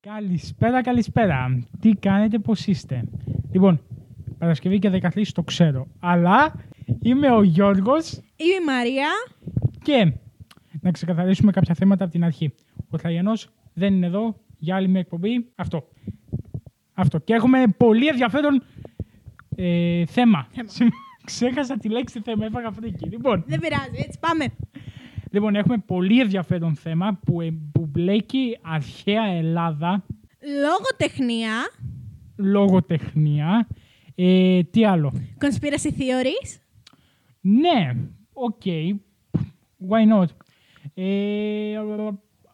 Καλησπέρα, καλησπέρα. Τι κάνετε, πώς είστε; Λοιπόν, Παρασκευή και 13 το ξέρω. Αλλά είμαι ο Γιώργος Είμαι η Μαρία. και να ξεκαθαρίσουμε κάποια θέματα από την αρχή. Ο Τραγιανός δεν είναι εδώ για άλλη μια εκπομπή. Αυτό. Αυτό. Και έχουμε πολύ ενδιαφέρον ε, θέμα. Θέμα. Συμ- Ξέχασα τη λέξη θέμα, έφαγα φρίκι. Λοιπόν, Δεν πειράζει, έτσι πάμε. Λοιπόν, έχουμε πολύ ενδιαφέρον θέμα που, ε, που μπλέκει αρχαία Ελλάδα, Λογοτεχνία, λογοτεχνία. Ε, τι άλλο; conspiracy theories. Ναι, οκ. Why not; Ε,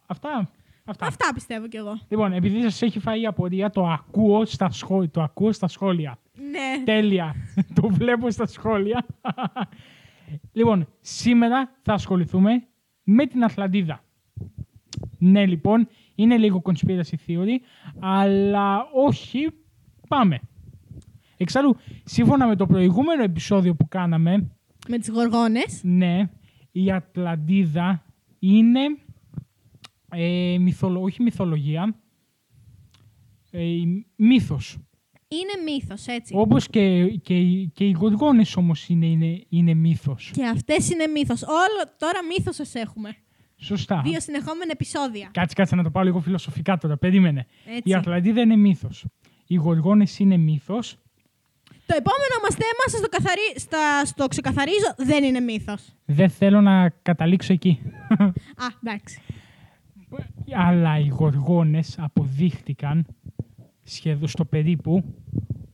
αυτά. Αυτά. Αυτά πιστεύω κι εγώ. Λοιπόν, επειδή σας έχει φάει η απορία, το ακούω στα σχόλια. Το ακούω στα σχόλια. Ναι. Τέλεια. το βλέπω στα σχόλια. Λοιπόν, σήμερα θα ασχοληθούμε με την Ατλαντίδα. Ναι, λοιπόν, είναι λίγο conspiracy theory, αλλά όχι, πάμε. Εξάλλου, σύμφωνα με το προηγούμενο επεισόδιο που κάναμε, Με τις γοργόνες. ναι, η Ατλαντίδα είναι ε, μυθολο, όχι μυθολογία, ε, μύθος. Είναι μύθος, έτσι. Όπως και, και, οι- και οι γοργόνες όμως είναι, είναι, είναι μύθος. Και αυτές είναι μύθος. Όλο τώρα μύθος σας έχουμε. Σωστά. Δύο συνεχόμενα επεισόδια. Κάτσε, κάτσε να το πάω λίγο φιλοσοφικά τώρα. Περίμενε. Έτσι. Η Ατλαντίδα είναι μύθος. Οι γοργόνες είναι μύθος. Το επόμενο μας θέμα, σας το, καθαρί... στα... στο ξεκαθαρίζω, δεν είναι μύθος. Δεν θέλω να καταλήξω εκεί. Α, εντάξει. Αλλά οι γοργόνες αποδείχτηκαν σχεδόν στο περίπου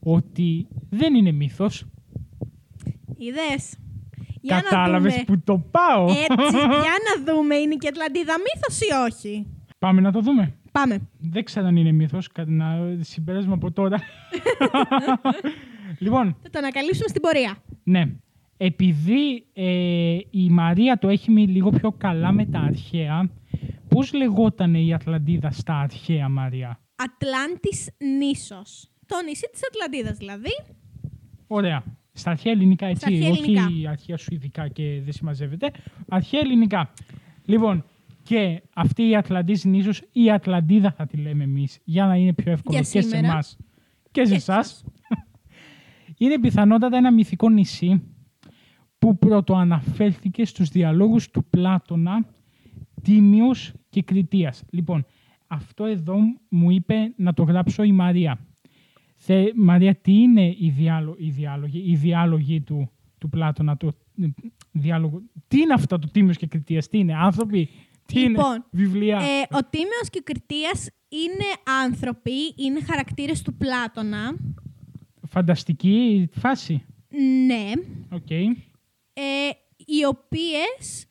ότι δεν είναι μύθος. Είδες. Για να Κατάλαβες δούμε. που το πάω. Έτσι, για να δούμε, είναι και η Ατλαντίδα μύθος ή όχι. Πάμε να το δούμε. Πάμε. Δεν ξέρω αν είναι μύθος, κατά να συμπεράσουμε από τώρα. λοιπόν, Θα το ανακαλύψουμε στην πορεία. ναι. Επειδή ε, η Μαρία το έχει μείνει λίγο πιο καλά με τα αρχαία, πώς λεγόταν η Ατλαντίδα στα αρχαία, Μαρία; Ατλάντης νήσος. Το νησί της Ατλαντίδας δηλαδή. Ωραία. Στα αρχαία ελληνικά, έτσι. Στα αρχαία όχι ελληνικά. αρχαία σουηδικά και δεν συμμαζεύεται. Αρχαία ελληνικά. Λοιπόν, και αυτή η Ατλαντής νήσος, η Ατλαντίδα θα τη λέμε εμείς, για να είναι πιο εύκολο Για και σε σήμερα. εμάς και σε Και εσάς. σας. Είναι πιθανότατα ένα μυθικό νησί που πρωτοαναφέρθηκε στους διαλόγους του Πλάτωνα, Τίμιος και Κριτίας. Λοιπόν, αυτό εδώ μου είπε να το γράψω η Μαρία. Θε, Μαρία, τι είναι οι, διάλο, οι διάλογοι, οι διάλογοι του, του Πλάτωνα, το, ε, διάλογο, τι είναι αυτό το Τίμιος και Κριτίας, τι είναι, άνθρωποι, τι Λοιπόν, είναι, βιβλία; Ε, ο Τίμιος και ο Κριτίας είναι άνθρωποι, είναι χαρακτήρες του Πλάτωνα. Φανταστική φάση. Ναι. Οκ. Ε, οι οποίες, ε,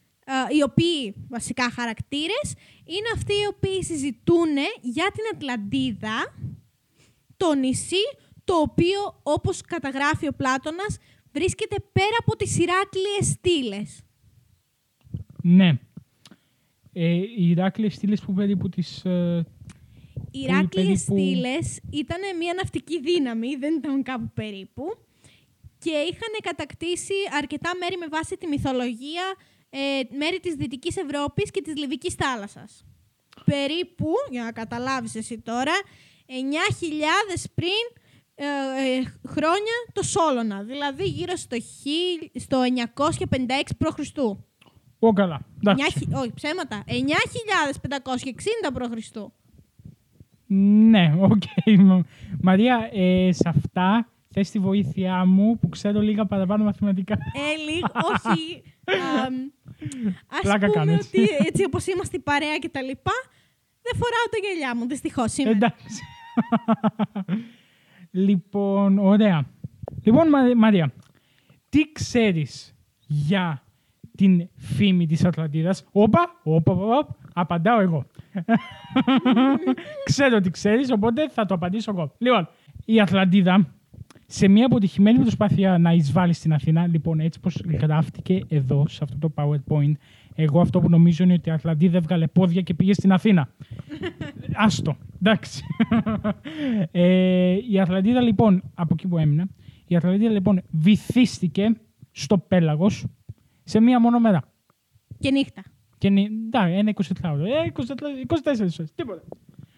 οι οποίοι βασικά χαρακτήρες είναι αυτοί οι οποίοι συζητούν για την Ατλαντίδα, το νησί, το οποίο όπως καταγράφει ο Πλάτωνας βρίσκεται πέρα από τις Ηράκλειες στήλες. Ναι. Ε, οι Ηράκλειες στήλες που περίπου τις... ε, Οι Που Ηράκλειες περίπου- στήλες ήταν μια ναυτική δύναμη, δεν ήταν κάπου περίπου, και είχαν κατακτήσει αρκετά μέρη με βάση τη μυθολογία, ε, μέρη της Δυτικής Ευρώπης και της Λιβικής θάλασσας. Περίπου, για να καταλάβεις εσύ τώρα, 9.000 πριν ε, ε, χρόνια το Σόλωνα, δηλαδή γύρω στο, χι- στο 956 π.Χ. Ω, καλά. Εντάξει. 9.000 Όχι, ψέματα. 9.560 π.Χ. Ναι, οκ. Μ- Μαρία, ε, σε αυτά θες τη βοήθειά μου που ξέρω λίγα παραπάνω μαθηματικά. Ε, λίγο, όχι. αμ, ας Πλάκα πούμε κάνω, έτσι. ότι έτσι όπως είμαστε η παρέα και τα λοιπά, δεν φοράω τα γυαλιά μου, δυστυχώς σήμερα. Εντάξει. λοιπόν, ωραία. Λοιπόν, Μα- Μαρία, τι ξέρεις για την φήμη της Ατλαντίδας; Όπα, όπα, όπα, όπα, απαντάω εγώ. Ξέρω τι ξέρεις, οπότε θα το απαντήσω εγώ. Λοιπόν, η Ατλαντίδα σε μια αποτυχημένη προσπάθεια να εισβάλλεις στην Αθήνα, λοιπόν, έτσι πως γράφτηκε εδώ, σε αυτό το PowerPoint, εγώ αυτό που νομίζω είναι ότι η Ατλαντίδα έβγαλε πόδια και πήγε στην Αθήνα. Άστο. Εντάξει. ε, η Ατλαντίδα λοιπόν, από εκεί που έμεινα, η Ατλαντίδα λοιπόν βυθίστηκε στο πέλαγος σε μία μόνο μέρα. Και νύχτα. Και νι- εντάξει, ένα 24 ώρο. Ε, 24, 24 ώρες. Τίποτα.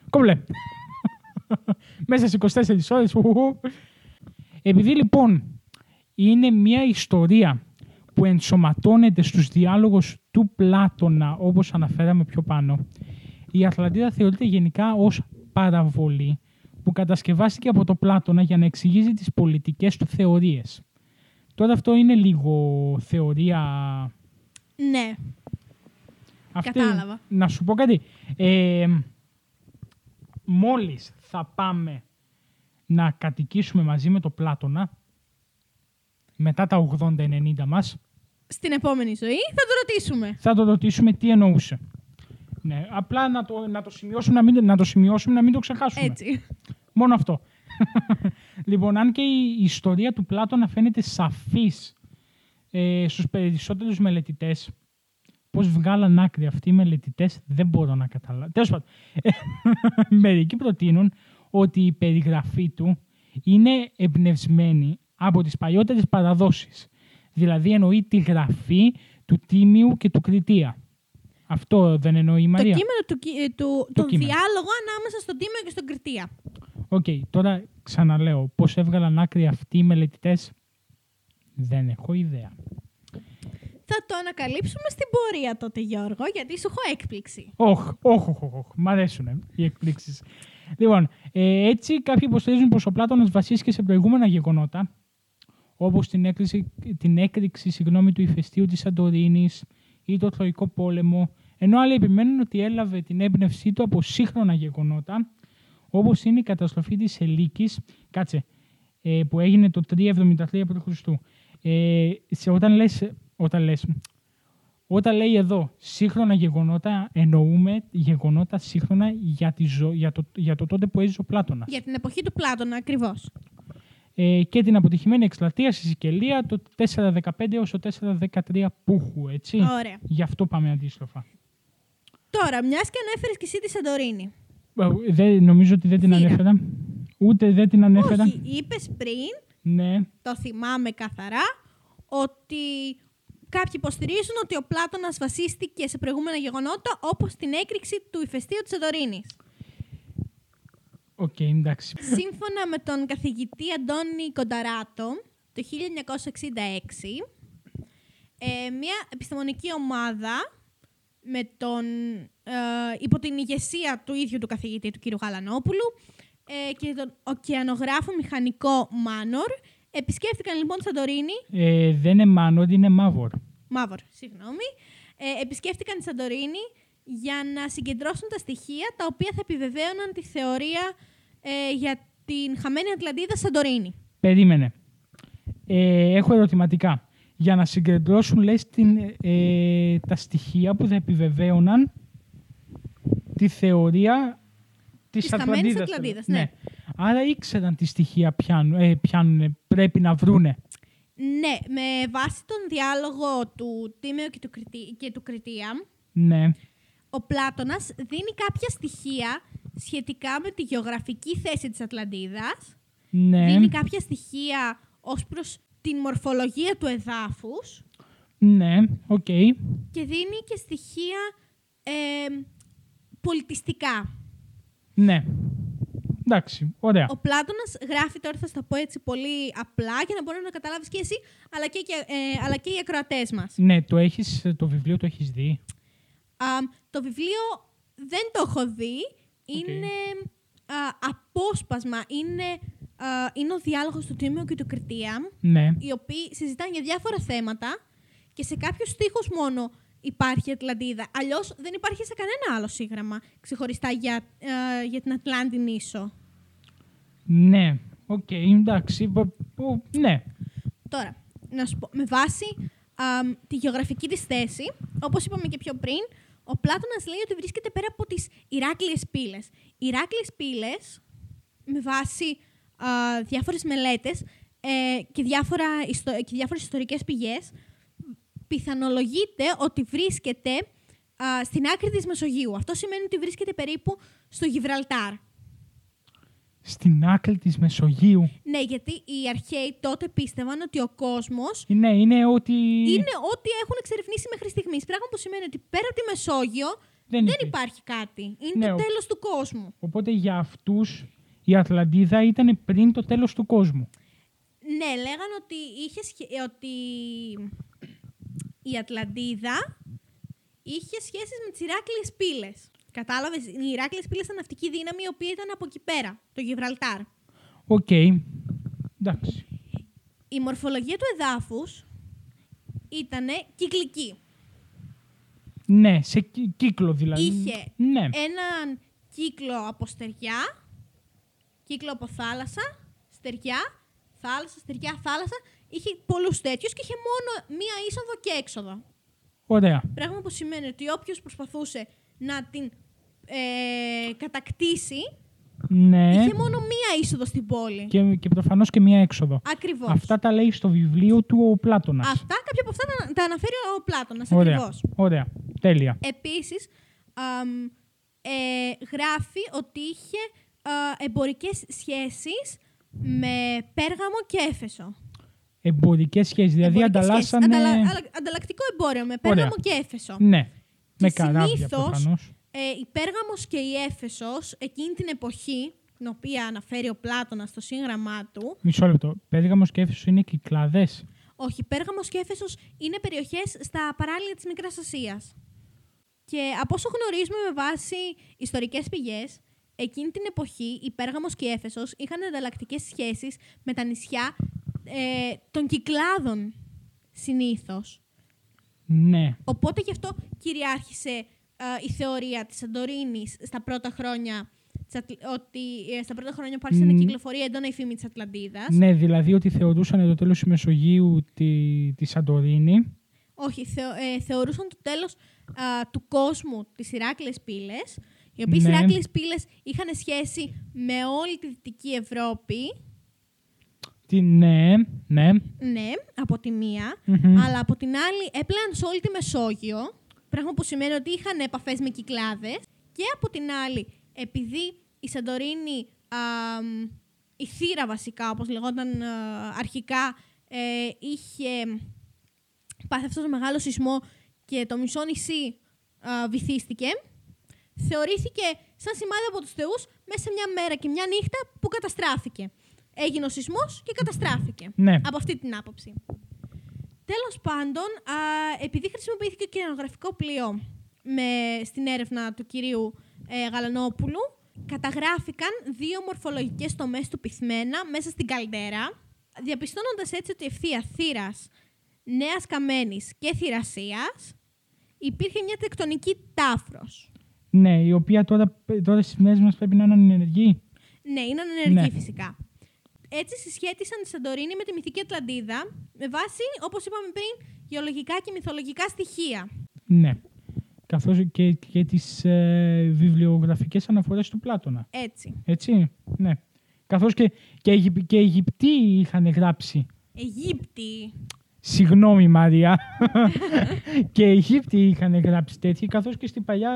Κομπλέ. Μέσα σε 24 ώρες. Επειδή λοιπόν είναι μια ιστορία που ενσωματώνεται στους διάλογους του Πλάτωνα, όπως αναφέραμε πιο πάνω, η Ατλαντίδα θεωρείται γενικά ως παραβολή που κατασκευάστηκε από το Πλάτωνα για να εξηγήσει τις πολιτικές του θεωρίες. Τώρα αυτό είναι λίγο θεωρία... Ναι. Αυτή, Κατάλαβα. Να σου πω κάτι. Ε, μόλις θα πάμε να κατοικήσουμε μαζί με το Πλάτωνα, μετά τα 80-90 μας, Στην επόμενη ζωή θα το ρωτήσουμε. θα το ρωτήσουμε τι εννοούσε. Ναι, απλά να το, να το, σημειώσουμε, να μην, να το σημειώσουμε, να μην το ξεχάσουμε. Έτσι. Μόνο αυτό. λοιπόν, αν και η ιστορία του Πλάτωνα φαίνεται σαφής ε, στους περισσότερους μελετητές, πώς βγάλαν άκρη αυτοί οι μελετητές δεν μπορώ να καταλάβω. Τέλος πάντων, μερικοί προτείνουν ότι η περιγραφή του είναι εμπνευσμένη από τις παλιότερες παραδόσεις. Δηλαδή εννοεί τη γραφή του Τίμαιου και του Κριτία. Αυτό δεν εννοεί η Το Μαρία. κείμενο του, κι- ε, του, τον κείμενο. διάλογο ανάμεσα στον Τίμαιο και στον Κριτία. Οκ, τώρα ξαναλέω, πώς έβγαλαν άκρη αυτοί οι μελετητές, δεν έχω ιδέα. Θα το ανακαλύψουμε στην πορεία τότε, Γιώργο, γιατί σου έχω έκπληξη. Όχι, όχι, όχι, όχι. Μ' αρέσουν οι εκπλήξεις. Λοιπόν, ε, έτσι κάποιοι υποστηρίζουν πως ο Πλάτωνας βασίστηκε σε προηγούμενα γεγονότα, όπως την έκρηξη, την έκρηξη συγγνώμη, του ηφαιστείου της Σαντορίνης ή το Τροϊκό Πόλεμο, ενώ άλλοι επιμένουν ότι έλαβε την έμπνευσή του από σύγχρονα γεγονότα, όπως είναι η καταστροφή της Ελίκης, κάτσε, ε, που έγινε το 373 π.Χ. Ε, σε, όταν, λες, όταν λες, όταν λέει εδώ σύγχρονα γεγονότα, εννοούμε γεγονότα σύγχρονα για, τη ζω- για, το, για το τότε που έζησε ο Πλάτωνας. Για την εποχή του Πλάτωνα, ακριβώς. Ε, και την αποτυχημένη εκστρατεία στη Σικελία το 415 έως το 413 Πούχου, έτσι. Ωραία. Γι' αυτό πάμε αντίστροφα. Τώρα, μιας και ανέφερες και εσύ τη Σαντορίνη. Ε, Δεν, νομίζω ότι δεν την Φύγα. ανέφερα. Ούτε δεν την ανέφερα. Όχι, είπες πριν, Ναι. το θυμάμαι καθαρά, ότι κάποιοι υποστηρίζουν ότι ο Πλάτωνας βασίστηκε σε προηγούμενα γεγονότα όπως την έκρηξη του ηφαιστείου της Σαντορίνης. Οκ, εντάξει. Σύμφωνα με τον καθηγητή Αντώνη Κονταράτο, το 1966, ε, μια επιστημονική ομάδα με τον, ε, υπό την ηγεσία του ίδιου του καθηγητή, του κ. Γαλανόπουλου, ε, και τον ωκεανογράφο μηχανικό Μάνορ, επισκέφτηκαν λοιπόν τη Σαντορίνη, Ε, δεν είναι Μάνορ, είναι Μάβορ. Μάβορ, συγγνώμη, ε, επισκέφτηκαν τη Σαντορίνη για να συγκεντρώσουν τα στοιχεία τα οποία θα επιβεβαίωναν τη θεωρία ε, για την χαμένη Ατλαντίδα Σαντορίνη. Περίμενε. Ε, έχω ερωτηματικά. Για να συγκεντρώσουν, λες, την, ε, τα στοιχεία που θα επιβεβαίωναν τη θεωρία της, Της χαμένης Ατλαντίδας. Ατλαντίδας, ναι. Άρα ήξεραν τι στοιχεία πιάνουν, ε, πιάνουν, πρέπει να βρούνε. Ναι, με βάση τον διάλογο του Τίμεο και του, Κριτή, και του Κριτία, Ναι. ο Πλάτωνας δίνει κάποια στοιχεία σχετικά με τη γεωγραφική θέση της Ατλαντίδας, Ναι. δίνει κάποια στοιχεία ως προς την μορφολογία του εδάφους Ναι, οκ. και δίνει και στοιχεία ε, πολιτιστικά. Ναι. Εντάξει, ωραία. Ο Πλάτωνας γράφει τώρα, θα στα πω έτσι πολύ απλά για να μπορεί να καταλάβεις και εσύ, αλλά και, και, ε, αλλά και οι ακροατές μας. Ναι, το, έχεις, το βιβλίο το έχεις δει; Α, το βιβλίο δεν το έχω δει. Είναι α, απόσπασμα. Είναι, α, είναι ο διάλογος του Τίμαιου και του Κριτία, Ναι. οι οποίοι συζητάνε για διάφορα θέματα και σε κάποιους στίχους μόνο υπάρχει η Ατλαντίδα. Αλλιώς δεν υπάρχει σε κανένα άλλο σύγγραμμα ξεχωριστά για, α, για την Ατλάντη νήσο. Ναι. Οκ, εντάξει. Πο- πο- ναι. Τώρα, να σου πω, με βάση α, τη γεωγραφική της θέση, όπως είπαμε και πιο πριν, ο Πλάτωνας λέει ότι βρίσκεται πέρα από τις Ηράκλειες πύλες. Οι Ηράκλειες πύλες, με βάση α, διάφορες μελέτες ε, και, διάφορα, ιστο- και διάφορες ιστορικές πηγές, πιθανολογείται ότι βρίσκεται α, στην άκρη της Μεσογείου. Αυτό σημαίνει ότι βρίσκεται περίπου στο Γιβραλτάρ. Στην άκρη της Μεσογείου. Ναι, γιατί οι αρχαίοι τότε πίστευαν ότι ο κόσμος Ναι, είναι ότι... είναι ό,τι έχουν εξερευνήσει μέχρι στιγμής. Πράγμα που σημαίνει ότι πέρα από τη Μεσόγειο Δεν δεν, υπήρχε. υπάρχει κάτι. Είναι Ναι, το ο- τέλος του κόσμου. Οπότε για αυτούς η Ατλαντίδα ήταν πριν το τέλος του κόσμου. Ναι, λέγανε ότι, είχε σχε- ότι η Ατλαντίδα είχε σχέσεις με τις Ηράκλειες πύλες. Κατάλαβες, οι Ηράκλειες πύλες ήταν ναυτική δύναμη η οποία ήταν από εκεί πέρα, το Γιβραλτάρ. Οκ. Εντάξει. Η μορφολογία του εδάφους ήταν κυκλική. Ναι, σε κύκλο κύκλο δηλαδή. Είχε Ναι. έναν κύκλο από στεριά, κύκλο από θάλασσα, στεριά, θάλασσα, στεριά, θάλασσα. Είχε πολλούς τέτοιους και είχε μόνο μία είσοδο και έξοδο. Ωραία. Πράγμα που σημαίνει ότι όποιος προσπαθούσε να την ε, κατακτήσει, Ναι. είχε μόνο μία είσοδο στην πόλη. Και, και προφανώς και μία έξοδο. Ακριβώς. Αυτά τα λέει στο βιβλίο του ο Πλάτωνας. Αυτά, κάποια από αυτά τα, τα αναφέρει ο Πλάτωνας, Ωραία. ακριβώς. Ωραία. Τέλεια. Επίσης, αμ, ε, γράφει ότι είχε α, εμπορικές σχέσεις με Πέργαμο και Έφεσο. Εμπορικές σχέσεις. Δηλαδή Εμπορικές σχέσεις. ανταλλάσσανε... Ανταλα- αλα- ανταλλακτικό εμπόριο με Πέργαμο και Έφεσο. Ναι. Με Και καράβια συνήθως, προφανώς. Ε, η Πέργαμος και η Έφεσος, εκείνη την εποχή, την οποία αναφέρει ο Πλάτωνας στο σύγγραμμά του, Μισό λεπτό. Πέργαμος και Έφεσος είναι κυκλάδες. όχι, Πέργαμος και Έφεσος είναι περιοχές στα παράλια της Μικράς Ασίας. Και από όσο γνωρίζουμε με βάση ιστορικές πηγές, εκείνη την εποχή η Πέργαμος και η Έφεσος είχαν ανταλλακτικές σχέσεις με τα νησιά ε, των Κυκλάδων συνήθως. Ναι. Οπότε γι' αυτό κυριάρχησε ε, η θεωρία της Σαντορίνης στα πρώτα χρόνια της Ατλ- ότι ε, στα πρώτα χρόνια που άρχισε να Μμ. κυκλοφορεί έντονα η φήμη της Ατλαντίδας. Ναι, δηλαδή ότι θεωρούσαν το τέλος του Μεσογείου τη, τη Σαντορίνη. Όχι, θεω, ε, θεωρούσαν το τέλος α, του κόσμου τις Ηράκλειες πύλες, οι οποίες Ναι. Ηράκλειες πύλες είχαν σχέση με όλη τη Δυτική Ευρώπη, Τι, ναι, ναι. ναι, από τη μία, Μμμ. αλλά από την άλλη έπλεαν σε όλη τη Μεσόγειο, πράγμα που σημαίνει ότι είχαν επαφές με κυκλάδες, και από την άλλη, επειδή η Σαντορίνη, α, μ, η θύρα βασικά, όπως λεγόταν α, αρχικά, ε, είχε πάθει αυτός ο μεγάλος σεισμό και το μισό νησί α, βυθίστηκε, θεωρήθηκε σαν σημάδι από τους θεούς μέσα σε μια μέρα και μια νύχτα που καταστράφηκε. Έγινε ο σεισμός και καταστράφηκε. Ναι. Από αυτή την άποψη. Τέλος πάντων, α, επειδή χρησιμοποιήθηκε και κοινογραφικό πλοίο με, στην έρευνα του κυρίου ε, Γαλανόπουλου, καταγράφηκαν δύο μορφολογικές τομές του πυθμένα μέσα στην καλντέρα, διαπιστώνοντας έτσι ότι η ευθεία θύρας Νέας Καμένης και Θηρασίας υπήρχε μια τεκτονική τάφρος. Ναι, η οποία τώρα, τώρα στις μέρες μας πρέπει να είναι ανενεργή. Ναι, είναι ανενεργή Ναι. φυσικά. Έτσι συσχέτισαν τη Σαντορίνη με τη μυθική Ατλαντίδα με βάση, όπως είπαμε πριν, γεωλογικά και μυθολογικά στοιχεία. Ναι. Καθώς και, και τις ε, βιβλιογραφικές αναφορές του Πλάτωνα. Έτσι. Έτσι, ναι. Καθώς και, και, οι Αιγυπ- και οι Αιγυπτοί είχαν γράψει. Αιγύπτη. Συγγνώμη Μαρία. και οι Αιγύπτιοι είχαν γράψει τέτοιοι, καθώς και στην παλιά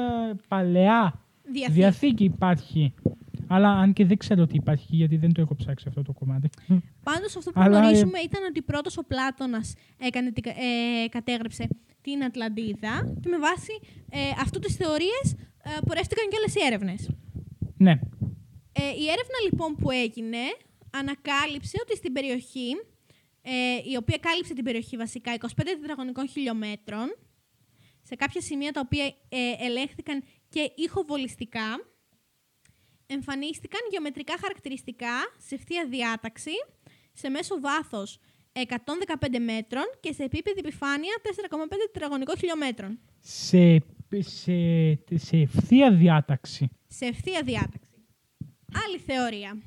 παλαιά Διαθήκη. διαθήκη υπάρχει. Αλλά αν και δεν ξέρω τι υπάρχει, γιατί δεν το έχω ψάξει αυτό το κομμάτι. Πάντως αυτό που Αλλά, ε, γνωρίζουμε ήταν ότι πρώτος ο Πλάτωνας έκανε, την κα- ε, κατέγραψε την Ατλαντίδα και με βάση ε, αυτού τις θεωρίες ε, πορεύτηκαν και όλες οι έρευνες. ναι. Ε, η έρευνα λοιπόν που έγινε ανακάλυψε ότι στην περιοχή, ε, η οποία κάλυψε την περιοχή βασικά 25 τετραγωνικών χιλιόμετρων, σε κάποια σημεία τα οποία ε, ελέγχθηκαν και ηχοβολιστικά, εμφανίστηκαν γεωμετρικά χαρακτηριστικά σε ευθεία διάταξη, σε μέσο βάθος 115 μέτρων και σε επίπεδη επιφάνεια 4,5 τετραγωνικών χιλιόμετρων. Σε, σε, σε ευθεία διάταξη. σε ευθεία διάταξη. Άλλη θεωρία.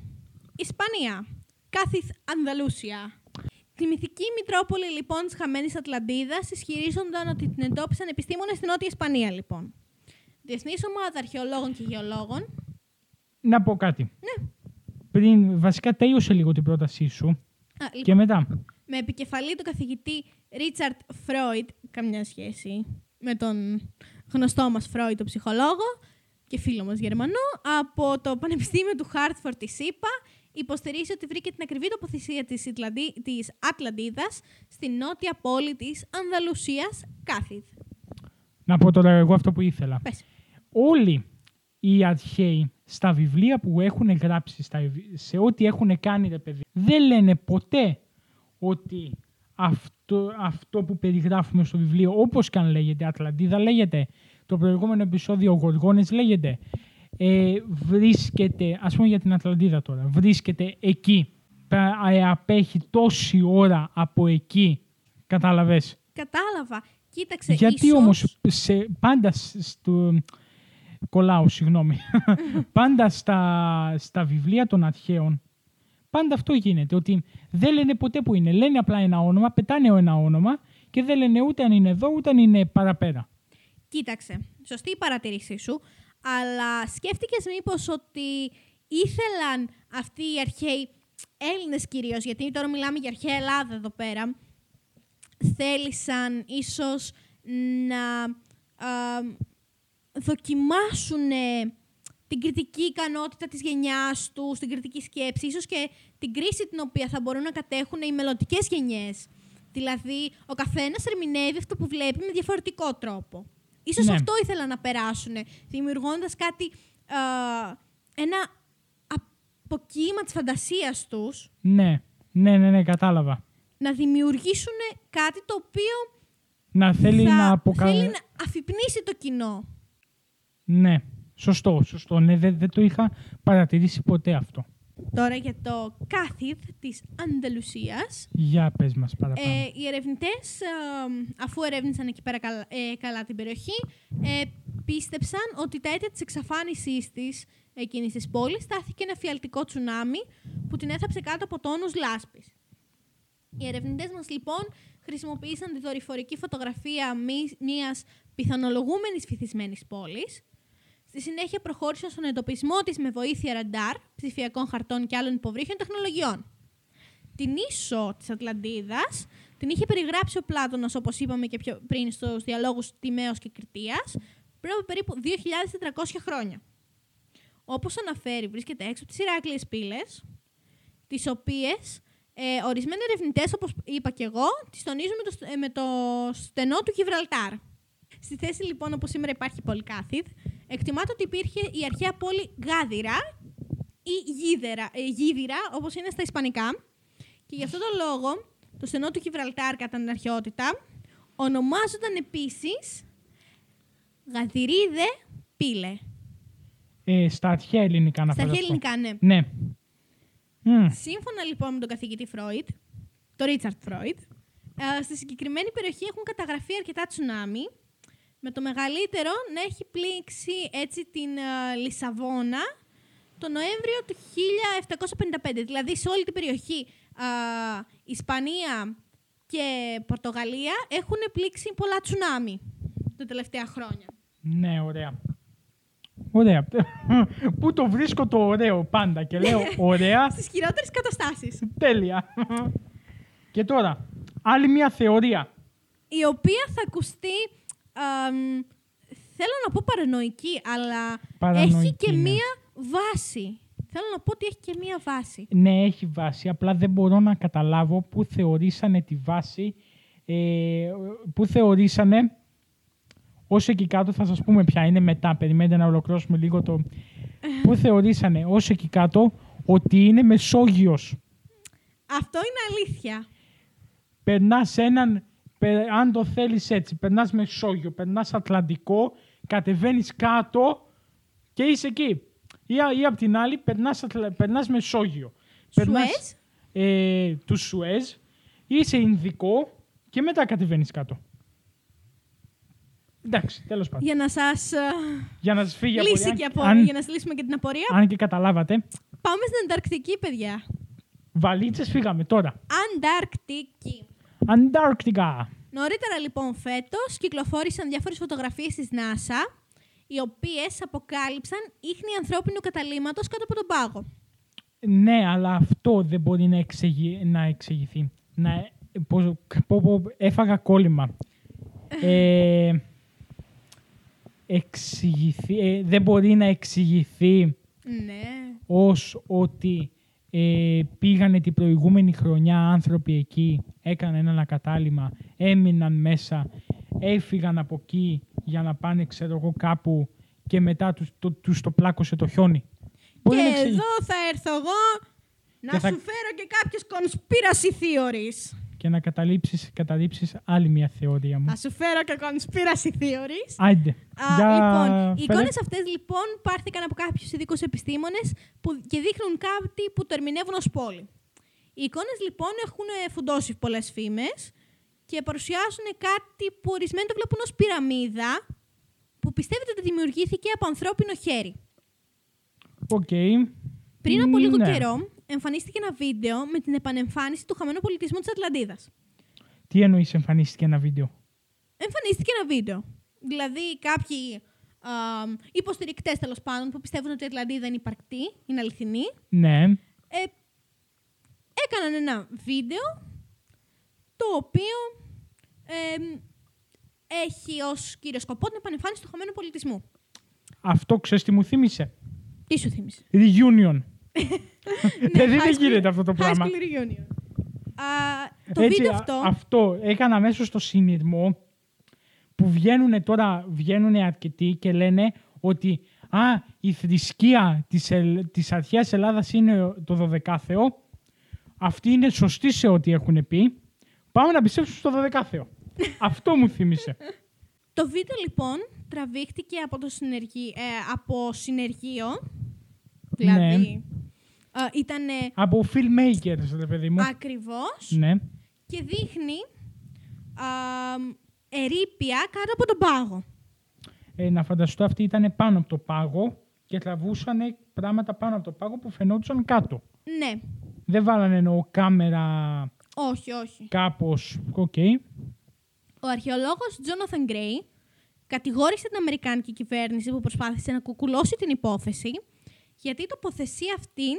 Ισπανία. Κάθιθ Ανδαλούσια. Τη μυθική Μητρόπολη λοιπόν της χαμένης Ατλαντίδας ισχυρίζονταν ότι την εντόπισαν επιστήμονες στην Νότια Ισπανία λοιπόν. Διεθνή ομάδα αρχαιολόγων και γεωλόγων. Να πω κάτι. Ναι. Πριν, βασικά τέλειωσε λίγο την πρότασή σου Α, λοιπόν, και μετά. με επικεφαλή του καθηγητή Ρίτσαρτ Φρόιτ, καμιά σχέση με τον γνωστό μας Φρόιτ, τον ψυχολόγο και φίλο μας Γερμανό, από το Πανεπιστήμιο του Χάρτφορντ της ΣΥΠΑ, υποστηρίζει ότι βρήκε την ακριβή τοποθεσία της, Ιτλανδί... της Ατλαντίδας στην νότια πόλη της Ανδαλουσίας, Κάθιθ. Να πω τώρα εγώ αυτό που ήθελα. Πες. Όλοι οι αρχαίοι στα βιβλία που έχουν γράψει, στα, σε ό,τι έχουν κάνει ρε παιδί, δεν λένε ποτέ ότι αυτό, αυτό που περιγράφουμε στο βιβλίο, όπως και αν λέγεται Ατλαντίδα, λέγεται το προηγούμενο επεισόδιο Γοργόνες λέγεται ε, βρίσκεται, ας πούμε για την Ατλαντίδα τώρα, βρίσκεται εκεί, ε, απέχει τόση ώρα από εκεί, κατάλαβες; Κατάλαβα. Κοίταξε, Γιατί ίσως... όμως σε, πάντα στο... Κολλάω, συγγνώμη. πάντα στα, στα βιβλία των αρχαίων, πάντα αυτό γίνεται. Ότι δεν λένε ποτέ που είναι. Λένε απλά ένα όνομα, πετάνε ένα όνομα και δεν λένε ούτε αν είναι εδώ, ούτε αν είναι παραπέρα. Κοίταξε, σωστή η παρατηρήσή σου, αλλά σκέφτηκες μήπως ότι ήθελαν αυτοί οι αρχαίοι Έλληνες κυρίως, γιατί τώρα μιλάμε για αρχαία Ελλάδα εδώ πέρα, θέλησαν ίσως να α, δοκιμάσουν την κριτική ικανότητα της γενιάς τους, την κριτική σκέψη, ίσως και την κρίση την οποία θα μπορούν να κατέχουν οι μελλοντικές γενιές. Δηλαδή, ο καθένας ερμηνεύει αυτό που βλέπει με διαφορετικό τρόπο. Ίσως Ναι. αυτό ήθελαν να περάσουν, δημιουργώντας κάτι, α, ένα αποκύημα της φαντασίας τους, Ναι, ναι, ναι, ναι, κατάλαβα. να δημιουργήσουν κάτι το οποίο Να θέλει θα να αποκαλέσει. θέλει να αφυπνίσει το κοινό. Ναι, σωστό, σωστό. Ναι, δεν, δεν το είχα παρατηρήσει ποτέ αυτό. Τώρα για το κάθιθ της Ανταλουσίας. Για πες μας παραπάνω. Ε, οι ερευνητές, ε, αφού ερεύνησαν εκεί πέρα καλά, ε, καλά την περιοχή, ε, πίστεψαν ότι τα αίτια της εξαφάνισής της εκείνης της πόλης στάθηκε ένα φιαλτικό τσουνάμι που την έθαψε κάτω από τόνους λάσπης. Οι ερευνητές μας λοιπόν χρησιμοποίησαν τη δορυφορική φωτογραφία μη- μιας πιθανολογούμενης βυθισμένης πόλης. Στη συνέχεια προχώρησαν στον εντοπισμό της με βοήθεια ραντάρ, ψηφιακών χαρτών και άλλων υποβρύχιων τεχνολογιών. Την ίσο της Ατλαντίδας την είχε περιγράψει ο Πλάτωνας, όπως είπαμε και πιο πριν στους διαλόγους Τιμαίος και Κριτίας, πριν από περίπου 2.400 χρόνια. Όπως αναφέρει, βρίσκεται έξω από τις Ηράκλειες πύλες, τις οποίες ε, ορισμένοι ερευνητές, όπως είπα και εγώ, τις τονίζουν με το, στε- ε, με το στενό του Γιβραλτάρ. Στη θέση λοιπόν όπου σήμερα υπάρχει Πολυκάθιδ, εκτιμάται ότι υπήρχε η αρχαία πόλη Γάδυρα ή Γίδερα, ε, Γίδυρα, όπως είναι στα Ισπανικά. Και γι' αυτό το λόγο, το στενό του Γιβραλτάρ κατά την αρχαιότητα, ονομάζονταν επίσης Γαδυρίδε Πύλε. Ε, στα αρχαία ελληνικά να Στα αρχαία ελληνικά, ναι. Ναι. Μμ, Σύμφωνα λοιπόν με τον καθηγητή Φρόιτ, τον Ρίτσαρτ Φρόιτ, ε, στη συγκεκριμένη περιοχή έχουν καταγραφεί αρκετά τσουνάμι, με το μεγαλύτερο να έχει πλήξει έτσι την ε, Λισαβόνα το Νοέμβριο του 1755. Δηλαδή σε όλη την περιοχή ε, Ισπανία και Πορτογαλία έχουν πλήξει πολλά τσουνάμι τα τελευταία χρόνια. Ναι, ωραία. Ωραία. Πού το βρίσκω το ωραίο πάντα και λέω ωραία, Στις χειρότερες καταστάσεις. τέλεια. Και τώρα, άλλη μια θεωρία. η οποία θα ακουστεί, αμ, θέλω να πω παρανοϊκή, αλλά Παρανοϊκή, έχει και ναι. μία βάση. Θέλω να πω ότι έχει και μία βάση. Ναι, έχει βάση, απλά δεν μπορώ να καταλάβω πού θεωρήσανε τη βάση, ε, πού θεωρήσανε, όσο εκεί κάτω θα σας πούμε ποια είναι μετά, περιμένετε να ολοκληρώσουμε λίγο το... πού θεωρήσανε όσο εκεί κάτω ότι είναι Μεσόγειος. Αυτό είναι αλήθεια. Περνάς έναν, πε- αν το θέλεις έτσι, περνάς Μεσόγειο, περνάς Ατλαντικό, κατεβαίνεις κάτω και είσαι εκεί. Ή, α- ή απ' την άλλη, περνάς, Ατλα- περνάς Μεσόγειο. Περνάς, Σουέζ; ε, του Σουέζ, είσαι Ινδικό και μετά κατεβαίνεις κάτω. Εντάξει, τέλος πάντων. Για να σας ε, Για να σας φύγει η λύσει απορία. και απο... αν, για να σας λύσουμε και την απορία. αν και καταλάβατε, Πάμε στην Ανταρκτική, παιδιά. βαλίτσες φύγαμε τώρα. Ανταρκτική. Αντάρκτικα. Νωρίτερα λοιπόν φέτος κυκλοφόρησαν διάφορες φωτογραφίες της NASA οι οποίες αποκάλυψαν ίχνη ανθρώπινου καταλήμματος κάτω από τον πάγο. Ναι, αλλά αυτό δεν μπορεί να, εξηγη, να εξηγηθεί. Να, πω, πω, πω, έφαγα κόλλημα. Ε, εξηγηθεί, ε, δεν μπορεί να εξηγηθεί Ναι. ως ότι ε, πήγανε την προηγούμενη χρονιά άνθρωποι εκεί, έκαναν ένα ανακατάλημα, έμειναν μέσα, έφυγαν από εκεί για να πάνε ξέρω εγώ κάπου και μετά τους το, τους το πλάκωσε το χιόνι. Μπορεί και να εξηγεί. εδώ θα έρθω εγώ να Και θα- σου φέρω και κάποιες conspiracy theories. Και να καταλήψεις, καταλήψεις άλλη μια θεωρία μου. Θα σου φέρω και conspiracy theories. Άιντε. Α, Για λοιπόν, οι φέρε. εικόνες αυτές λοιπόν πάρθηκαν από κάποιους ειδικούς επιστήμονες που, και δείχνουν κάτι που το ερμηνεύουν ως πόλη. Οι εικόνες λοιπόν έχουν ε, φουντώσει πολλές φήμες και παρουσιάζουν κάτι που ορισμένοι το βλέπουν ως πυραμίδα που πιστεύετε ότι δημιουργήθηκε από ανθρώπινο χέρι. Οκ. Πριν από λίγο Ναι. καιρό εμφανίστηκε ένα βίντεο με την επανεμφάνιση του χαμένου πολιτισμού της Ατλαντίδας. Τι εννοείς εμφανίστηκε ένα βίντεο; εμφανίστηκε ένα βίντεο. Δηλαδή κάποιοι α, υποστηρικτές τέλος πάντων που πιστεύουν ότι η Ατλαντίδα είναι υπαρκτή, είναι αληθινή, Ναι. ε, έκαναν ένα βίντεο το οποίο ε, έχει ως κύριο σκοπό την επανεμφάνιση του χαμένου πολιτισμού. Αυτό ξέρεις τι μου θύμισε; Τι σου θύμισε; Reunion. Ναι, Δηλαδή high δεν school- γίνεται αυτό το High πράγμα. School Reunion. Α, το Έτσι, βίντεο α- αυτό, αυτό έκανα αμέσως στο συνειδημό που βγαίνουν τώρα βγαίνουν αρκετοί και λένε ότι α, η θρησκεία της, ελ, της αρχαίας Ελλάδας είναι το 12 Αυτοί είναι σωστοί σε ό,τι έχουν πει. Πάμε να πιστέψουμε στο 12 Αυτό μου θύμισε. το βίντεο λοιπόν τραβήχτηκε από, το συνεργεί, ε, από συνεργείο. Δηλαδή, Ναι. α, ήταν Από filmmakers, ρε παιδί μου. ακριβώς Ναι. και δείχνει α, ερείπια κάτω από τον πάγο. Ε, να φανταστώ αυτοί ήταν πάνω από το πάγο και τραβούσαν πράγματα πάνω από το πάγο που φαινόντουσαν κάτω. Ναι, Δεν βάλανε εννοώ κάμερα όχι, όχι. κάπως... Οκ. Ο αρχαιολόγος Jonathan Gray κατηγόρησε την Αμερικάνικη κυβέρνηση που προσπάθησε να κουκουλώσει την υπόθεση γιατί η τοποθεσία αυτήν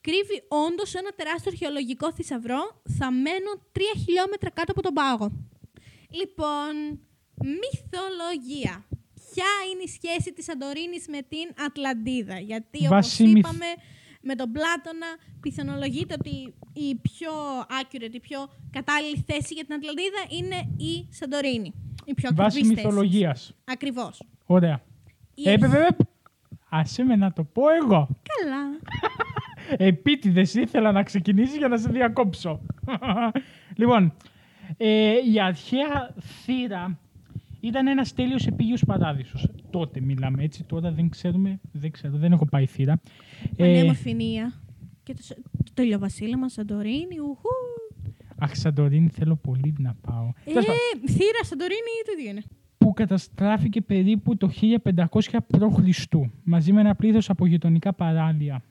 κρύβει όντως ένα τεράστιο αρχαιολογικό θησαυρό θαμμένο 3 χιλιόμετρα κάτω από τον πάγο. Λοιπόν, μυθολογία. Ποια είναι η σχέση της Σαντορίνης με την Ατλαντίδα; Γιατί όπως Βάσει μυθ- είπαμε με τον Πλάτωνα πιθανολογείται ότι η πιο accurate, η πιο κατάλληλη θέση για την Ατλαντίδα είναι η Σαντορίνη. Η πιο Βάση ακριβής θέση. μυθολογίας. Ακριβώς. Ωραία. Η Ε, αρχή- βέβαια, άσε με να το πω εγώ. Καλά. Επίτηδες ήθελα να ξεκινήσει για να σε διακόψω. λοιπόν, ε, η αρχαία θύρα ήταν ένας τέλειος επίγειος παράδεισος. Τότε μιλάμε έτσι, τώρα δεν ξέρουμε, δεν ξέρω, δεν έχω πάει θύρα. Ε, Πανέμορφη Νία. Και το, σ- το τελειοβασίλεμα Σαντορίνη. Ουχού. αχ, Σαντορίνη θέλω πολύ να πάω. Ε, Τέλος πάντων, θύρα Σαντορίνη το ίδιο είναι; Που καταστράφηκε περίπου το 1500 π.Χ. μαζί με ένα πλήθος από γειτονικά παράλια.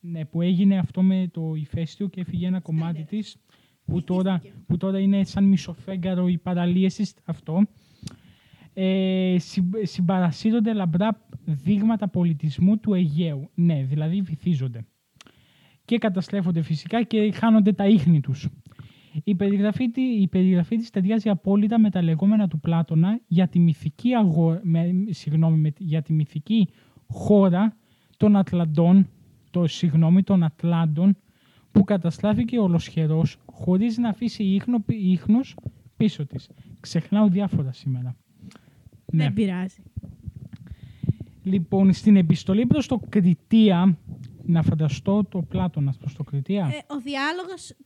Ναι, που έγινε αυτό με το ηφαίστειο και έφυγε ένα κομμάτι της που τώρα, Ευτύχθηκε. που τώρα είναι σαν μισοφέγγαρο οι παραλίες της, αυτό. Ε, συμ- συμπαρασύρονται λαμπρά δείγματα πολιτισμού του Αιγαίου. Ναι, δηλαδή βυθίζονται. Και καταστρέφονται φυσικά και χάνονται τα ίχνη τους. Η περιγραφή, τη- η περιγραφή της ταιριάζει απόλυτα με τα λεγόμενα του Πλάτωνα για τη μυθική, αγο... με, συγγνώμη, με- για τη μυθική χώρα των Ατλαντών, το, συγγνώμη, των Ατλάντων, που καταστράφηκε ολοσχερός χωρίς να αφήσει ίχνο, ίχνος πίσω της. Ξεχνάω διάφορα σήμερα. Ναι. Δεν πειράζει. Λοιπόν, στην επιστολή προς το Κριτία, να φανταστώ το Πλάτωνας προς το Κριτία. Ε, ο διάλογος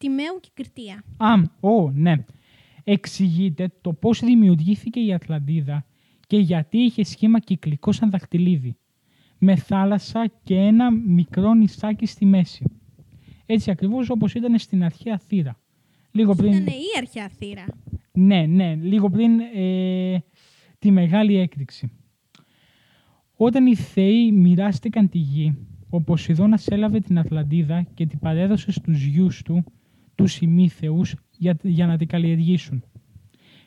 Τιμαίου και Κριτία. Α, ω, ναι. Εξηγείται το πώς δημιουργήθηκε η Ατλαντίδα και γιατί είχε σχήμα κυκλικό σαν δαχτυλίδι, με θάλασσα και ένα μικρό νησάκι στη μέση. Έτσι ακριβώς όπως ήταν στην αρχαία θύρα. Λίγο πριν... Ήταν η αρχαία θύρα. Ναι, ναι, λίγο πριν ε, τη μεγάλη έκρηξη. Όταν οι θεοί μοιράστηκαν τη γη, ο Ποσειδώνας έλαβε την Ατλαντίδα και την παρέδωσε στους γιους του, τους ημίθεους, για, για να την καλλιεργήσουν.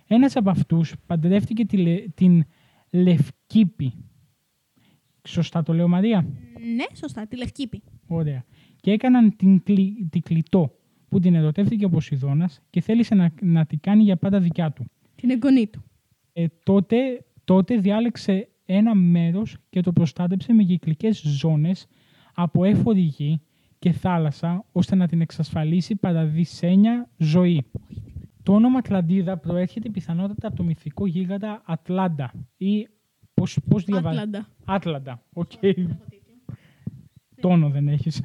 Ένας από αυτούς παντρεύτηκε τη, Λε- την Λευκήπη. Σωστά το λέω Μαρία; Ναι, σωστά, τη Λευκήπη. Ωραία. Και έκαναν την, κλι, την Κλητό, που την ερωτεύτηκε ο Ποσειδώνας και θέλησε να, να την κάνει για πάντα δικιά του. Την εγγονή του. Ε, τότε, τότε διάλεξε ένα μέρος και το προστάτεψε με κυκλικές ζώνες από εύφορη γη και θάλασσα ώστε να την εξασφαλίσει παραδεισένια ζωή. Το όνομα Ατλαντίδα προέρχεται πιθανότατα από το μυθικό γίγαντα Ατλάντα ή πώς, πώς διαβάζει. Άτλαντα. Άτλαντα, οκ. Τόνο δεν έχεις.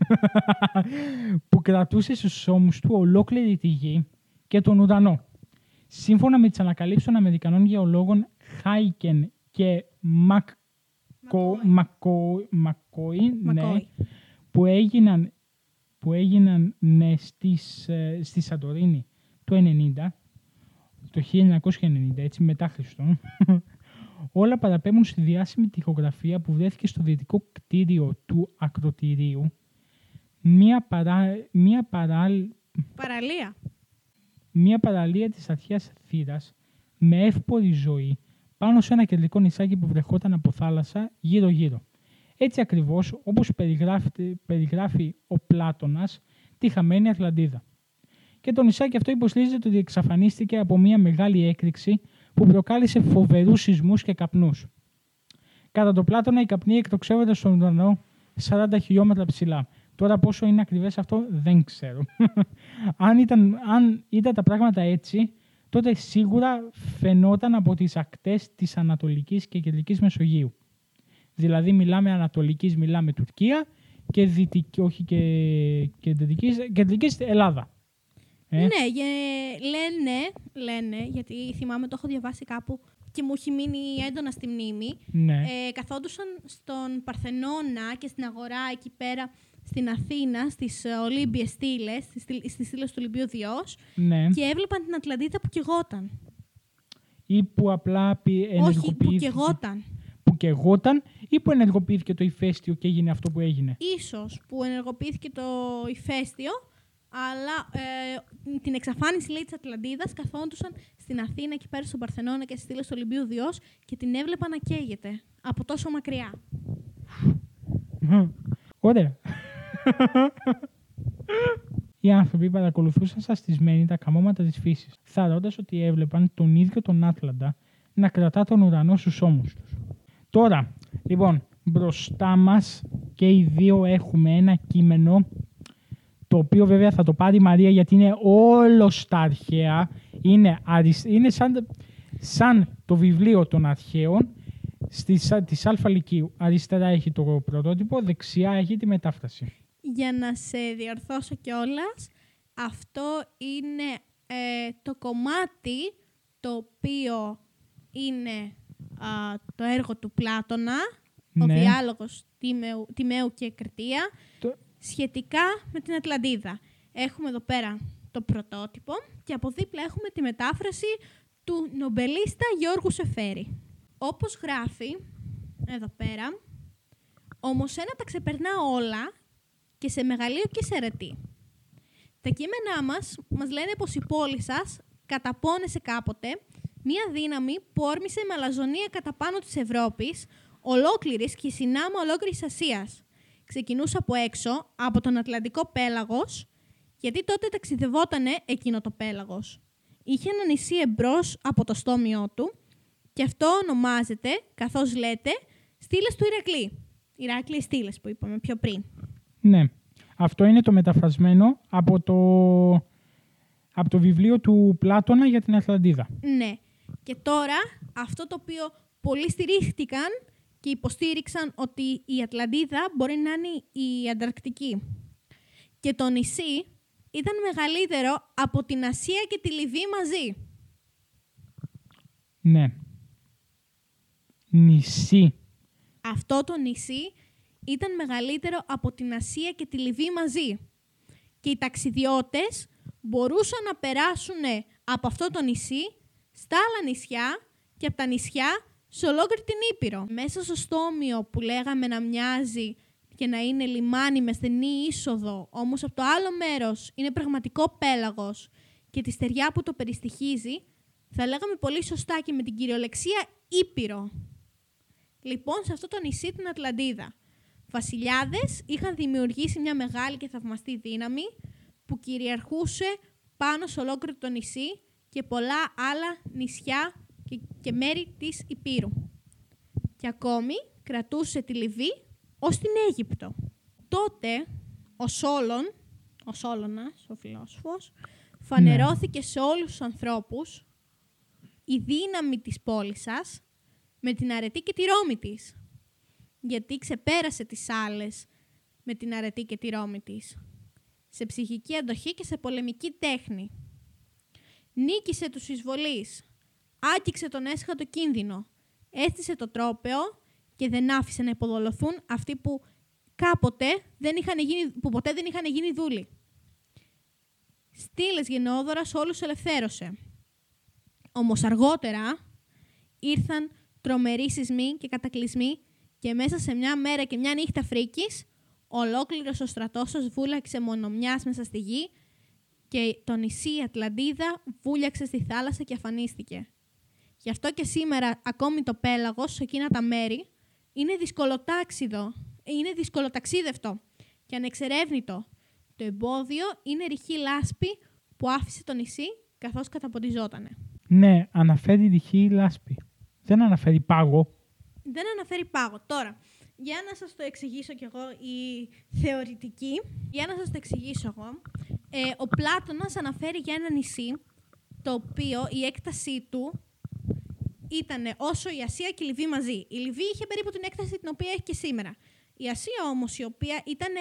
που κρατούσε στους ώμους του ολόκληρη τη γη και τον ουρανό. Σύμφωνα με τις ανακαλύψεις των Αμερικανών γεωλόγων Χάικεν και Μακκο, Μακκο, Μακκόι, ναι, Μακόι. που έγιναν, που έγιναν ναι, στις, ε, στη Σαντορίνη το 90, το 1990, έτσι μετά Χριστόν, όλα παραπέμπουν στη διάσημη τοιχογραφία που βρέθηκε στο δυτικό κτίριο του ακροτηρίου, μία, παρά, μία, παράλ, Παραλία. μία παραλία της αρχαίας θύρας με εύπορη ζωή πάνω σε ένα κεντρικό νησάκι που βρεχόταν από θάλασσα γύρω-γύρω. Έτσι ακριβώς όπως περιγράφει, περιγράφει ο Πλάτωνας τη χαμένη Ατλαντίδα. Και το νησάκι αυτό υποστηρίζεται ότι εξαφανίστηκε από μια μεγάλη έκρηξη που προκάλεσε φοβερούς σεισμούς και καπνούς. Κατά το Πλάτωνα οι καπνοί εκτοξεύονται στον ουρανό 40 χιλιόμετρα ψηλά. Τώρα πόσο είναι ακριβές αυτό δεν ξέρω. αν, ήταν, αν ήταν τα πράγματα έτσι, τότε σίγουρα φαινόταν από τις ακτές της Ανατολικής και Κεντρικής Μεσογείου. Δηλαδή μιλάμε Ανατολικής, μιλάμε Τουρκία και Δυτικής, όχι και Κεντρικής, Κεντρικής Ελλάδα. Ε, Ναι, γε- λένε, λένε, γιατί θυμάμαι το έχω διαβάσει κάπου και μου έχει μείνει έντονα στη μνήμη. ναι. Ε, καθόντουσαν στον Παρθενώνα και στην αγορά εκεί πέρα στην Αθήνα, στις ε, Ολύμπιες στήλες, στις, στήλ- στις στήλες του Ολυμπίου Διός ναι. και έβλεπαν την Ατλαντίδα που κεγόταν. Ή που απλά πι- Όχι, που ενεργοποιήθηκε. κεγόταν. Που κεγόταν ή που ενεργοποιήθηκε το ηφαίστειο και έγινε αυτό που έγινε. Ίσως που ενεργοποιήθηκε το ηφαίστειο, αλλά ε, την εξαφάνιση λέει της Ατλαντίδας καθόντουσαν στην Αθήνα εκεί πέρα στον Παρθενώνα και στις στήλες του Ολυμπίου Διός και την έβλεπαν να καίγεται από τόσο μακριά. Ωραία. Οι άνθρωποι παρακολουθούσαν σαστισμένοι τα καμώματα της φύσης, θαρώντας ότι έβλεπαν τον ίδιο τον Άτλαντα να κρατά τον ουρανό στους ώμους τους. Τώρα, λοιπόν, μπροστά μας και οι δύο έχουμε ένα κείμενο το οποίο βέβαια θα το πάρει η Μαρία γιατί είναι όλος στα αρχαία. Είναι, αρισ- είναι σαν, σαν το βιβλίο των αρχαίων στις, της Αλφα Λυκείου. Αριστερά έχει το πρωτότυπο, δεξιά έχει τη μετάφραση. Για να σε διορθώσω κιόλας, αυτό είναι ε, το κομμάτι το οποίο είναι α, το έργο του Πλάτωνα, ο Ναι. διάλογος Τιμαίου, Τιμαίου και Κριτία, Το- σχετικά με την Ατλαντίδα. Έχουμε εδώ πέρα το πρωτότυπο και από δίπλα έχουμε τη μετάφραση του νομπελίστα Γιώργου Σεφέρη. Όπως γράφει εδώ πέρα, όμως ένα τα ξεπερνά όλα και σε μεγαλείο και σε ρετή. Τα κείμενά μας μας λένε πως η πόλη σας καταπώνεσε κάποτε μία δύναμη που όρμησε με αλαζονία κατά πάνω της Ευρώπης, ολόκληρης και συνάμα ολόκληρης Ασίας. Ξεκινούσε από έξω, από τον Ατλαντικό πέλαγος, γιατί τότε ταξιδευότανε εκείνο το πέλαγος. Είχε ένα νησί εμπρός από το στόμιό του και αυτό ονομάζεται, καθώς λέτε, στήλες του Ηρακλή. Ηράκλειες στήλες που είπαμε πιο πριν. Ναι. Αυτό είναι το μεταφρασμένο από το, από το βιβλίο του Πλάτωνα για την Ατλαντίδα. Ναι. Και τώρα αυτό το οποίο πολλοί στηρίχτηκαν και υποστήριξαν ότι η Ατλαντίδα μπορεί να είναι η Ανταρκτική. Και το νησί ήταν μεγαλύτερο από την Ασία και τη Λιβύη μαζί. Ναι. Νησί. Αυτό το νησί ήταν μεγαλύτερο από την Ασία και τη Λιβύη μαζί. Και οι ταξιδιώτες μπορούσαν να περάσουν από αυτό το νησί στα άλλα νησιά και από τα νησιά σε ολόκληρη την Ήπειρο. Μέσα στο στόμιο που λέγαμε να μοιάζει και να είναι λιμάνι με στενή είσοδο, όμως από το άλλο μέρος είναι πραγματικό πέλαγος και τη στεριά που το περιστοιχίζει, θα λέγαμε πολύ σωστά και με την κυριολεξία Ήπειρο. Λοιπόν, σε αυτό το νησί την Ατλαντίδα. Βασιλιάδες είχαν δημιουργήσει μια μεγάλη και θαυμαστή δύναμη που κυριαρχούσε πάνω σε ολόκληρο το νησί και πολλά άλλα νησιά και, και μέρη της Υπήρου. Και ακόμη κρατούσε τη Λιβύη ως την Αίγυπτο. Τότε ο Σόλων, ο Σόλωνας, ο φιλόσοφος, φανερώθηκε σε όλους τους ανθρώπους η δύναμη της πόλης σας με την αρετή και τη ρόμη της. Γιατί ξεπέρασε τις άλλες με την αρετή και τη ρόμη της. Σε ψυχική αντοχή και σε πολεμική τέχνη. Νίκησε τους εισβολείς. Άκυξε τον έσχατο κίνδυνο. Έστησε το τρόπεο και δεν άφησε να υποδολωθούν αυτοί που κάποτε δεν είχαν γίνει, που ποτέ δεν είχαν γίνει δούλοι. Στήλες γενναιόδωρας όλους ελευθέρωσε. Όμως αργότερα ήρθαν τρομεροί σεισμοί και κατακλυσμοί και μέσα σε μια μέρα και μια νύχτα φρίκης, ολόκληρος ο στρατός σας βούλαξε μονομιάς μέσα στη γη και το νησί Ατλαντίδα βούλιαξε στη θάλασσα και αφανίστηκε. Γι' αυτό και σήμερα ακόμη το πέλαγος σε εκείνα τα μέρη είναι δυσκολοτάξιδο, είναι δυσκολοταξίδευτο και ανεξερεύνητο. Το εμπόδιο είναι ρηχή λάσπη που άφησε το νησί καθώς καταποντιζότανε. Ναι, αναφέρει ρηχή λάσπη. Δεν αναφέρει πάγο. Δεν αναφέρει πάγο. Τώρα, για να σας το εξηγήσω κι εγώ η θεωρητική, για να σας το εξηγήσω εγώ, ε, ο Πλάτωνας αναφέρει για ένα νησί, το οποίο η έκτασή του ήταν όσο η Ασία και η Λιβύη μαζί. Η Λιβύη είχε περίπου την έκταση την οποία έχει και σήμερα. Η Ασία όμως, η οποία ήταν,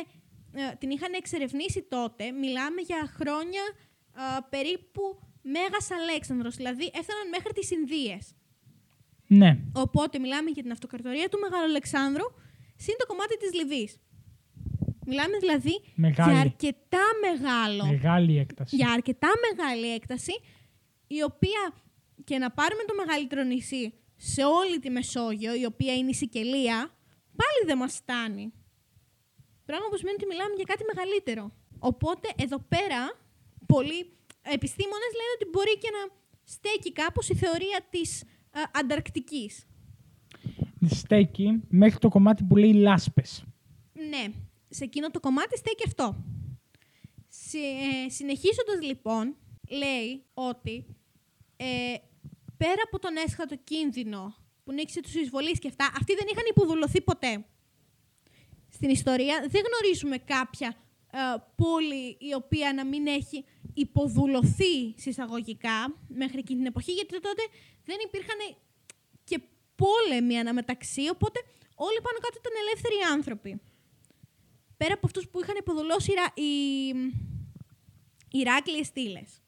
ε, την είχαν εξερευνήσει τότε, μιλάμε για χρόνια ε, περίπου Μέγας Αλέξανδρος, δηλαδή έφταναν μέχρι τις Ινδίες. Ναι. Οπότε μιλάμε για την αυτοκρατορία του Μεγάλου Αλεξάνδρου, συν το κομμάτι της Λιβύης. Μιλάμε δηλαδή Μεγάλη. για αρκετά μεγάλο. Μεγάλη έκταση. Για αρκετά μεγάλη έκταση, η οποία και να πάρουμε το μεγαλύτερο νησί σε όλη τη Μεσόγειο, η οποία είναι η Σικελία, πάλι δεν μας φτάνει. Πράγμα που σημαίνει ότι μιλάμε για κάτι μεγαλύτερο. Οπότε εδώ πέρα πολλοί επιστήμονες λένε ότι μπορεί και να στέκει κάπως η θεωρία της α, Ανταρκτικής. Στέκει μέχρι το κομμάτι που λέει λάσπες. Ναι, σε εκείνο το κομμάτι στέκει αυτό. Συ, ε, συνεχίζοντας λοιπόν, λέει ότι ε, πέρα από τον έσχατο κίνδυνο που νίκησε τους εισβολείς και αυτά, αυτοί δεν είχαν υποδουλωθεί ποτέ. Στην ιστορία δεν γνωρίζουμε κάποια ε, πόλη η οποία να μην έχει υποδουλωθεί συσσαγωγικά μέχρι εκείνη την εποχή, γιατί τότε δεν υπήρχαν και πόλεμοι αναμεταξύ, οπότε όλοι πάνω κάτω ήταν ελεύθεροι άνθρωποι. Πέρα από αυτούς που είχαν υποδουλώσει οι, Ρα- οι, οι Ηράκλειες στήλες,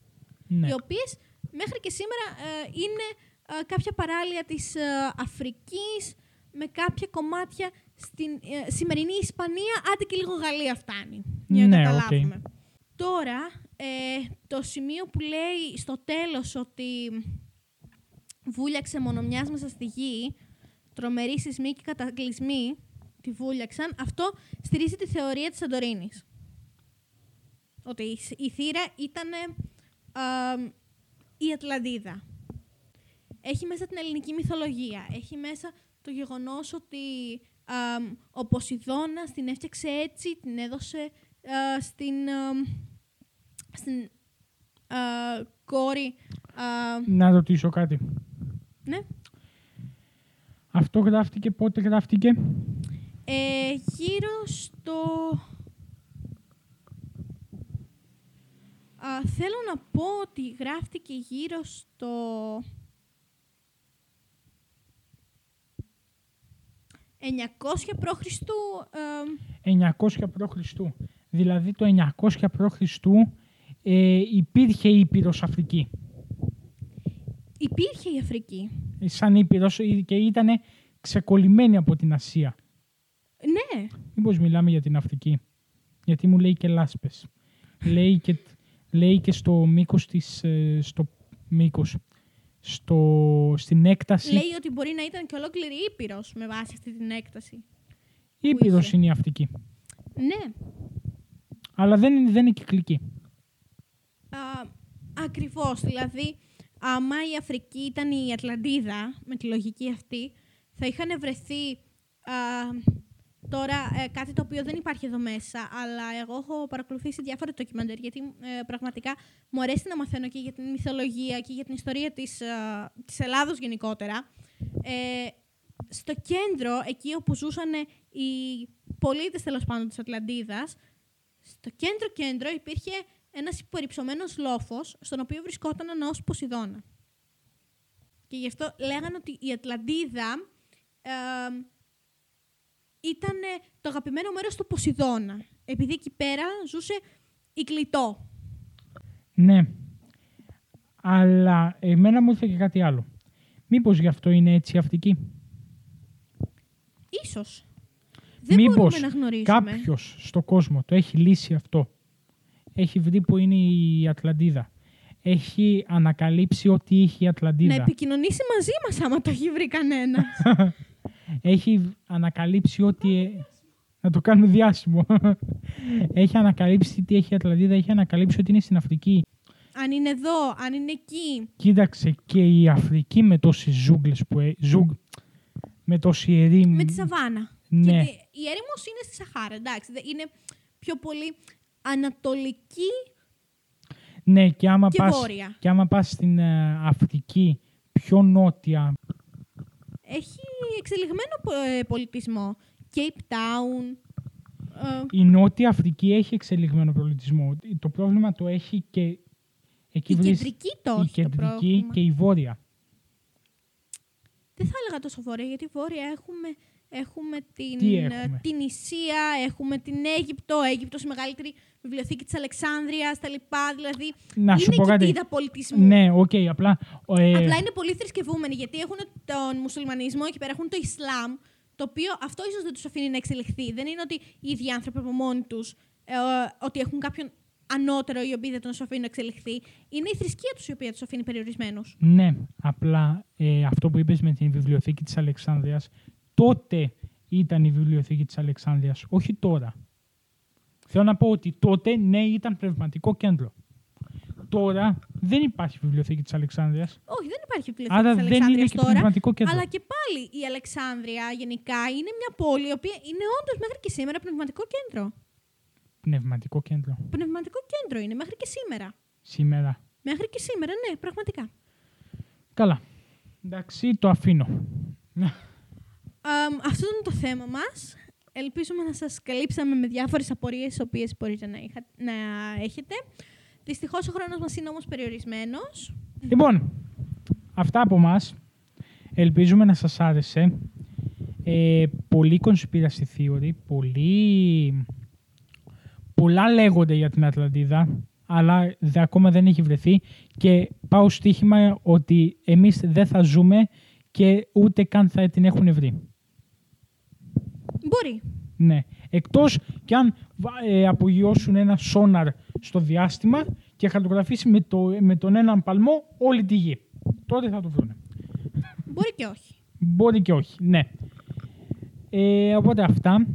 Ναι. οι οποίες μέχρι και σήμερα ε, είναι ε, κάποια παράλια της ε, Αφρικής με κάποια κομμάτια στην ε, σημερινή Ισπανία, άντε και λίγο Γαλλία φτάνει, για να Ναι, καταλάβουμε. Τώρα, ε, το σημείο που λέει στο τέλος ότι βούλιαξε μονομιάς μέσα στη γη, τρομεροί σεισμοί και κατακλυσμοί τη βούλιαξαν, αυτό στηρίζει τη θεωρία της Σαντορίνης. Ότι η, σ- η θύρα ήταν η Ατλαντίδα. Έχει μέσα την ελληνική μυθολογία. Έχει μέσα το γεγονός ότι αμ, ο Ποσειδώνας την έφτιαξε έτσι, την έδωσε α, στην, αμ, στην α, κόρη. α, Να ρωτήσω κάτι. ναι. Αυτό γράφτηκε πότε γράφτηκε; Ε, γύρω στο... Α, θέλω να πω ότι γράφτηκε γύρω στο... 900 π.Χ. ε, 900 π.Χ. Δηλαδή το 900 π.Χ. Ε, υπήρχε Ήπειρος Αφρική. υπήρχε η Αφρική. Ε, Σαν Ήπειρος ε, και ήταν ξεκολλημένη από την Ασία. Ναι, Μήπως μιλάμε για την Αφρική. Γιατί μου λέει και λάσπες. λέει, και, λέει και στο μήκος της... ε, στο μήκος. Στο, στην έκταση. λέει ότι μπορεί να ήταν και ολόκληρη Ήπειρος με βάση αυτή την έκταση. Ήπειρος είχε. είναι η Αφρική. Ναι, Αλλά δεν είναι, δεν είναι κυκλική. Α, ακριβώς, δηλαδή, άμα η Αφρική ήταν η Ατλαντίδα, με τη λογική αυτή, θα είχαν βρεθεί α, τώρα ε, κάτι το οποίο δεν υπάρχει εδώ μέσα, αλλά εγώ έχω παρακολουθήσει διάφορα ντοκιμαντέρ, γιατί ε, πραγματικά μου αρέσει να μαθαίνω και για την μυθολογία και για την ιστορία της, α, της Ελλάδος γενικότερα. Ε, στο κέντρο, εκεί όπου ζούσαν οι πολίτες τέλος πάντων της Ατλαντίδας, στο κέντρο-κέντρο υπήρχε ένας υπερυψωμένος λόφος, στον οποίο βρισκόταν ο ναός Ποσειδώνα. Και γι' αυτό λέγανε ότι η Ατλαντίδα ε, ήταν το αγαπημένο μέρος του Ποσειδώνα. Επειδή εκεί πέρα ζούσε η Κλητό. Ναι. Αλλά εμένα μου ήρθε και κάτι άλλο. Μήπως γι' αυτό είναι έτσι αυτική. Ίσως. Δεν Μήπως μπορούμε να γνωρίσουμε. κάποιος στον κόσμο το έχει λύσει αυτό; Έχει βρει που είναι η Ατλαντίδα. Έχει ανακαλύψει ότι είχε η Ατλαντίδα. Να επικοινωνήσει μαζί μας άμα το έχει βρει κανένας. έχει ανακαλύψει ότι... ε, Να το κάνουμε διάσημο. έχει ανακαλύψει τι έχει η Ατλαντίδα. Έχει ανακαλύψει ότι είναι στην Αφρική. αν είναι εδώ, αν είναι εκεί. Κοίταξε και η Αφρική με τόσες ζούγκλες που έχει. Ζούγ... Με τόση ερήμη. Με τη Σαβάνα. Ναι. Γιατί η έρημος είναι στη Σαχάρα, εντάξει. δεν- Είναι πιο πολύ ανατολική Ναι, και άμα, και πας, βόρεια. και άμα πας στην ε, Αφρική πιο νότια, Έχει εξελιγμένο πο- ε, πολιτισμό. Cape Town. ε, η Νότια Αφρική έχει εξελιγμένο πολιτισμό. Το πρόβλημα το έχει και εκεί η βρεις κεντρική το η έχει το κεντρική πρόβλημα. και η βόρεια. Δεν θα έλεγα τόσο βόρεια, γιατί βόρεια έχουμε, έχουμε την, Τι ε, έχουμε; την Ασία, έχουμε την Αίγυπτο, Αίγυπτος η μεγαλύτερη βιβλιοθήκη της Αλεξάνδρειας, τα λοιπά. Δηλαδή Να σου είναι πω κάτι. κοιτίδα πολιτισμού. Ναι, οκ, απλά... ε, Απλά είναι πολύ θρησκευόμενοι, γιατί έχουν τον μουσουλμανισμό, εκεί πέρα έχουν το Ισλάμ, το οποίο αυτό ίσως δεν τους αφήνει να εξελιχθεί. Δεν είναι ότι οι ίδιοι άνθρωποι από μόνοι τους, ε, ότι έχουν κάποιον ανώτερο οι οποίοι δεν τον αφήνουν να εξελιχθεί. Είναι η θρησκεία τους η οποία τους αφήνει περιορισμένους. Ναι, απλά ε, αυτό που είπες με την βιβλιοθήκη της Αλεξάνδρειας, τότε ήταν η βιβλιοθήκη της Αλεξάνδρειας, όχι τώρα. Θέλω να πω ότι τότε, ναι, ήταν πνευματικό κέντρο. Τώρα δεν υπάρχει βιβλιοθήκη της Αλεξάνδρειας. Όχι, δεν υπάρχει βιβλιοθήκη Άρα της δεν είναι Αλεξάνδρειας και τώρα. πνευματικό κέντρο. Αλλά και πάλι η Αλεξάνδρεια γενικά είναι μια πόλη η οποία είναι όντως μέχρι και σήμερα πνευματικό κέντρο. Πνευματικό κέντρο. Πνευματικό κέντρο είναι μέχρι και σήμερα. Σήμερα. Μέχρι και σήμερα, ναι, πραγματικά. Καλά. Εντάξει, το αφήνω. Αμ, αυτό ήταν το θέμα μας. Ελπίζουμε να σας καλύψαμε με διάφορες απορίες τις οποίες μπορείτε να, είχα, να έχετε. Δυστυχώς ο χρόνος μας είναι όμως περιορισμένος. Λοιπόν, αυτά από μας. Ελπίζουμε να σας άρεσε. Ε, πολύ conspiracy theory, πολύ... Πολλά λέγονται για την Ατλαντίδα, αλλά δε, ακόμα δεν έχει βρεθεί και πάω στοίχημα ότι εμείς δεν θα ζούμε και ούτε καν θα την έχουν βρει. Μπορεί. Ναι. Εκτός και αν βα- ε, απογειώσουν ένα σόναρ στο διάστημα και χαρτογραφήσει με, το, με τον έναν παλμό όλη τη γη. Τότε θα το βρουν. Μπορεί και όχι. Μπορεί και όχι, ναι. Ε, οπότε αυτά.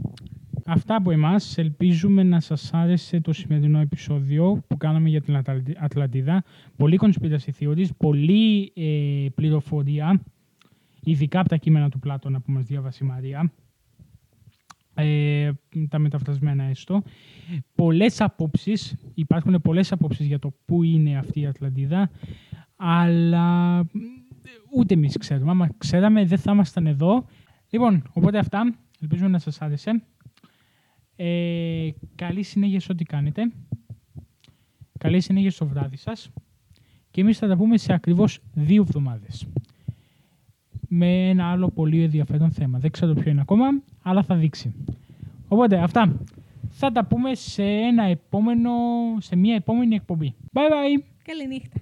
Αυτά από εμάς. Ελπίζουμε να σας άρεσε το σημερινό επεισόδιο που κάναμε για την Ατλαντι- Ατλαντίδα. Πολύ conspiracy theories, πολύ ε, πληροφορία, ειδικά από τα κείμενα του Πλάτωνα που μας διάβασε η Μαρία. Ε, τα μεταφρασμένα έστω. Πολλές απόψεις, υπάρχουν πολλές απόψεις για το πού είναι αυτή η Ατλαντίδα, αλλά μ, ούτε εμείς ξέρουμε. Άμα ξέραμε δεν θα ήμασταν εδώ. Λοιπόν, οπότε αυτά. Ελπίζουμε να σας άρεσε. Ε, καλή συνέχεια σε ό,τι κάνετε. Καλή συνέχεια στο βράδυ σας. Και εμείς θα τα πούμε σε ακριβώς δύο εβδομάδες. Με ένα άλλο πολύ ενδιαφέρον θέμα. Δεν ξέρω ποιο είναι ακόμα, αλλά θα δείξει. Οπότε αυτά. Θα τα πούμε σε, ένα επόμενο, σε μια επόμενη εκπομπή. Bye bye! Καληνύχτα.